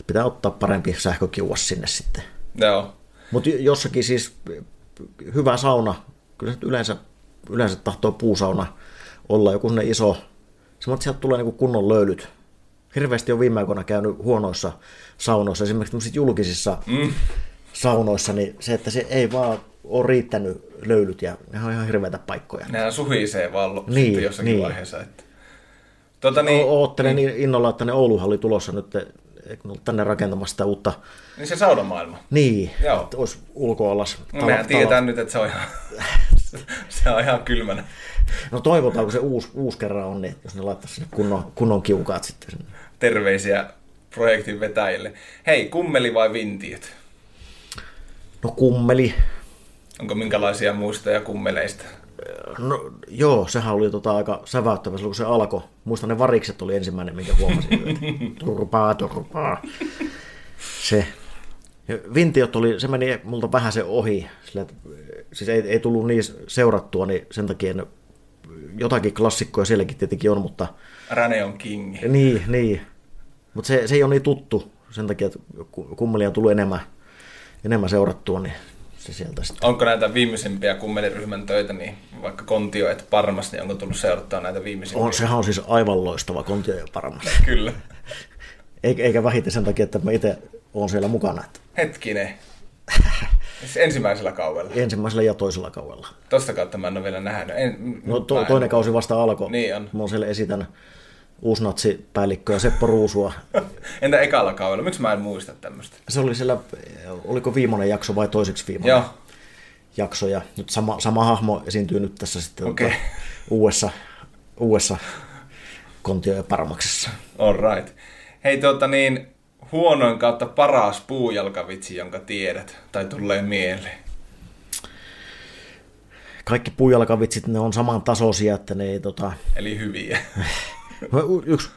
Pitää ottaa parempi sähkökiuas sinne sitten. Joo. Mutta jossakin siis hyvä sauna, kyllä se yleensä, yleensä tahtoo puusauna olla joku sellainen iso, semmoinen, että sieltä tulee niin kunnon löylyt. Hirveästi on viime aikoina käynyt huonoissa saunoissa, esimerkiksi julkisissa mm. Saunoissa, niin se, että se ei vaan ole riittänyt löylyt ja ne on ihan hirveitä paikkoja. Nehän suhisee vaan niin, sitten jossakin niin. vaiheessa. Että... Tuota, niin, o- oottelen niin. innolla, että ne Ouluhan oli tulossa nyt tänne rakentamassa sitä uutta. Niin se saunamaailma. Niin, Joo. että olisi ulkoalas. No, mehän tiedetään nyt, että se on ihan, se on ihan kylmänä. No toivotaan, kun se uusi, uusi kerran on, niin jos ne laittaisi sinne kunnon, kunnon kiukaat sitten. Terveisiä projektin vetäjille. Hei, kummeli vai vintiöt? No kummeli. Onko minkälaisia muistoja kummeleista? No joo, sehän oli tota aika säväyttävä silloin, kun se alkoi. Muistan ne varikset oli ensimmäinen, minkä huomasin. turpaa, turpaa. Se. Ja Vintiot oli, se meni multa vähän se ohi. Sillä, että, siis ei, ei tullut niin seurattua, niin sen takia ne, jotakin klassikkoja sielläkin tietenkin on, mutta... Rane on king. Niin, niin. Mutta se, se ei ole niin tuttu sen takia, että kummelia on tullut enemmän, enemmän seurattua, niin se sieltä sitten. Onko näitä viimeisimpiä kummeliryhmän töitä, niin vaikka Kontio et Parmas, niin onko tullut seurattua näitä viimeisimpiä? On, sehän on siis aivan loistava Kontio ja Parmas. Kyllä. Eikä vähiten sen takia, että mä itse olen siellä mukana. Että Hetkinen. Ensimmäisellä kaudella. ensimmäisellä ja toisella kaudella. Tosta kautta mä en ole vielä nähnyt. En, No to, mä en- toinen kausi vasta alkoi. Niin on. Mä siellä esitän uusnatsipäällikköä Seppo Ruusua. Entä ekalla kaudella? Miksi mä en muista tämmöistä? Se oli siellä, oliko viimeinen jakso vai toiseksi viimeinen Joo. jakso. Ja nyt sama, sama hahmo esiintyy nyt tässä sitten Okei. tota, uudessa, uudessa Kontio ja Parmaksessa. All right. Hei tuota niin, huonoin kautta paras puujalkavitsi, jonka tiedät tai tulee mieleen. Kaikki puujalkavitsit, ne on saman tasoisia, että ne ei tota, Eli hyviä. Yksi,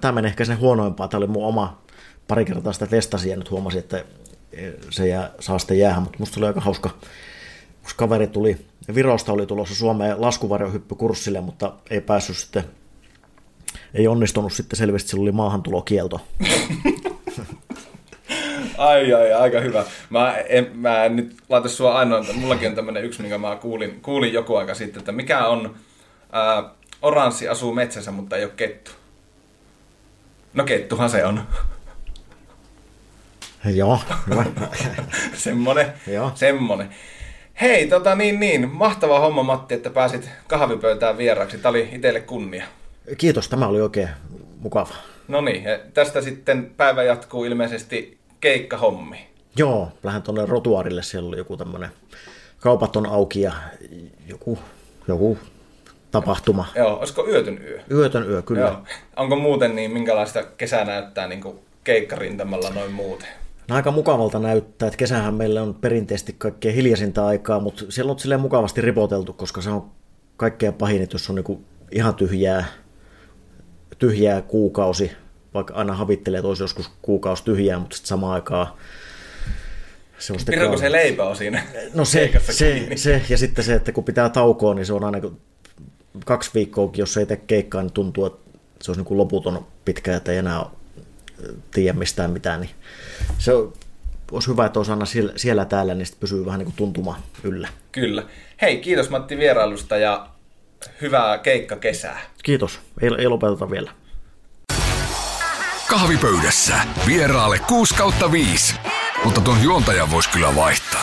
tämä meni ehkä sinne huonoimpaa. Tämä oli mun oma pari kertaa sitä testasin ja nyt huomasin, että se jää, saa sitten jäähän, mutta musta oli aika hauska. Yksi kaveri tuli, Virosta oli tulossa Suomeen laskuvarjohyppykurssille, mutta ei päässyt sitten, ei onnistunut sitten selvästi, sillä oli maahantulokielto. Ai ai, aika hyvä. Mä en, mä en nyt laita sua ainoa, mullakin on tämmönen yksi, minkä mä kuulin, kuulin joku aika sitten, että mikä on ää, oranssi asuu metsässä, mutta ei ole kettu. No kettuhan se on. Joo, semmonen, Joo. semmonen. Hei, tota niin niin, mahtava homma Matti, että pääsit kahvipöytään vieraaksi. Tämä oli itselle kunnia. Kiitos, tämä oli oikein mukava. No niin, tästä sitten päivä jatkuu ilmeisesti keikkahommi. Joo, lähden tuonne rotuarille, siellä oli joku tämmöinen kaupat on auki ja joku, joku tapahtuma. Joo, olisiko yötyn yö? Yötön yö, kyllä. Joo. Onko muuten niin, minkälaista kesä näyttää niin kuin keikkarintamalla noin muuten? No, aika mukavalta näyttää, että kesähän meillä on perinteisesti kaikkein hiljaisinta aikaa, mutta siellä on silleen mukavasti ripoteltu, koska se on kaikkein pahin, että jos on niinku ihan tyhjää, tyhjää kuukausi, vaikka aina havittelee, että olisi joskus kuukausi tyhjää, mutta sitten samaan aikaan se on sitten Pirko kau- se leipä on siinä No se, se, se, ja sitten se, että kun pitää taukoa, niin se on aina kun kaksi viikkoakin, jos ei tee keikkaa, niin tuntuu, että se olisi niin kuin loputon pitkä, että ei enää tiedä mistään mitään. Niin se on, olisi hyvä, että olisi aina siellä, siellä täällä, niin sitten pysyy vähän niin kuin tuntuma yllä. Kyllä. Hei, kiitos Matti vierailusta ja hyvää keikkakesää. Kiitos, ei, ei lopeteta vielä. Kahvipöydässä vieraalle 6 kautta 5. Mutta tuon juontajan voisi kyllä vaihtaa.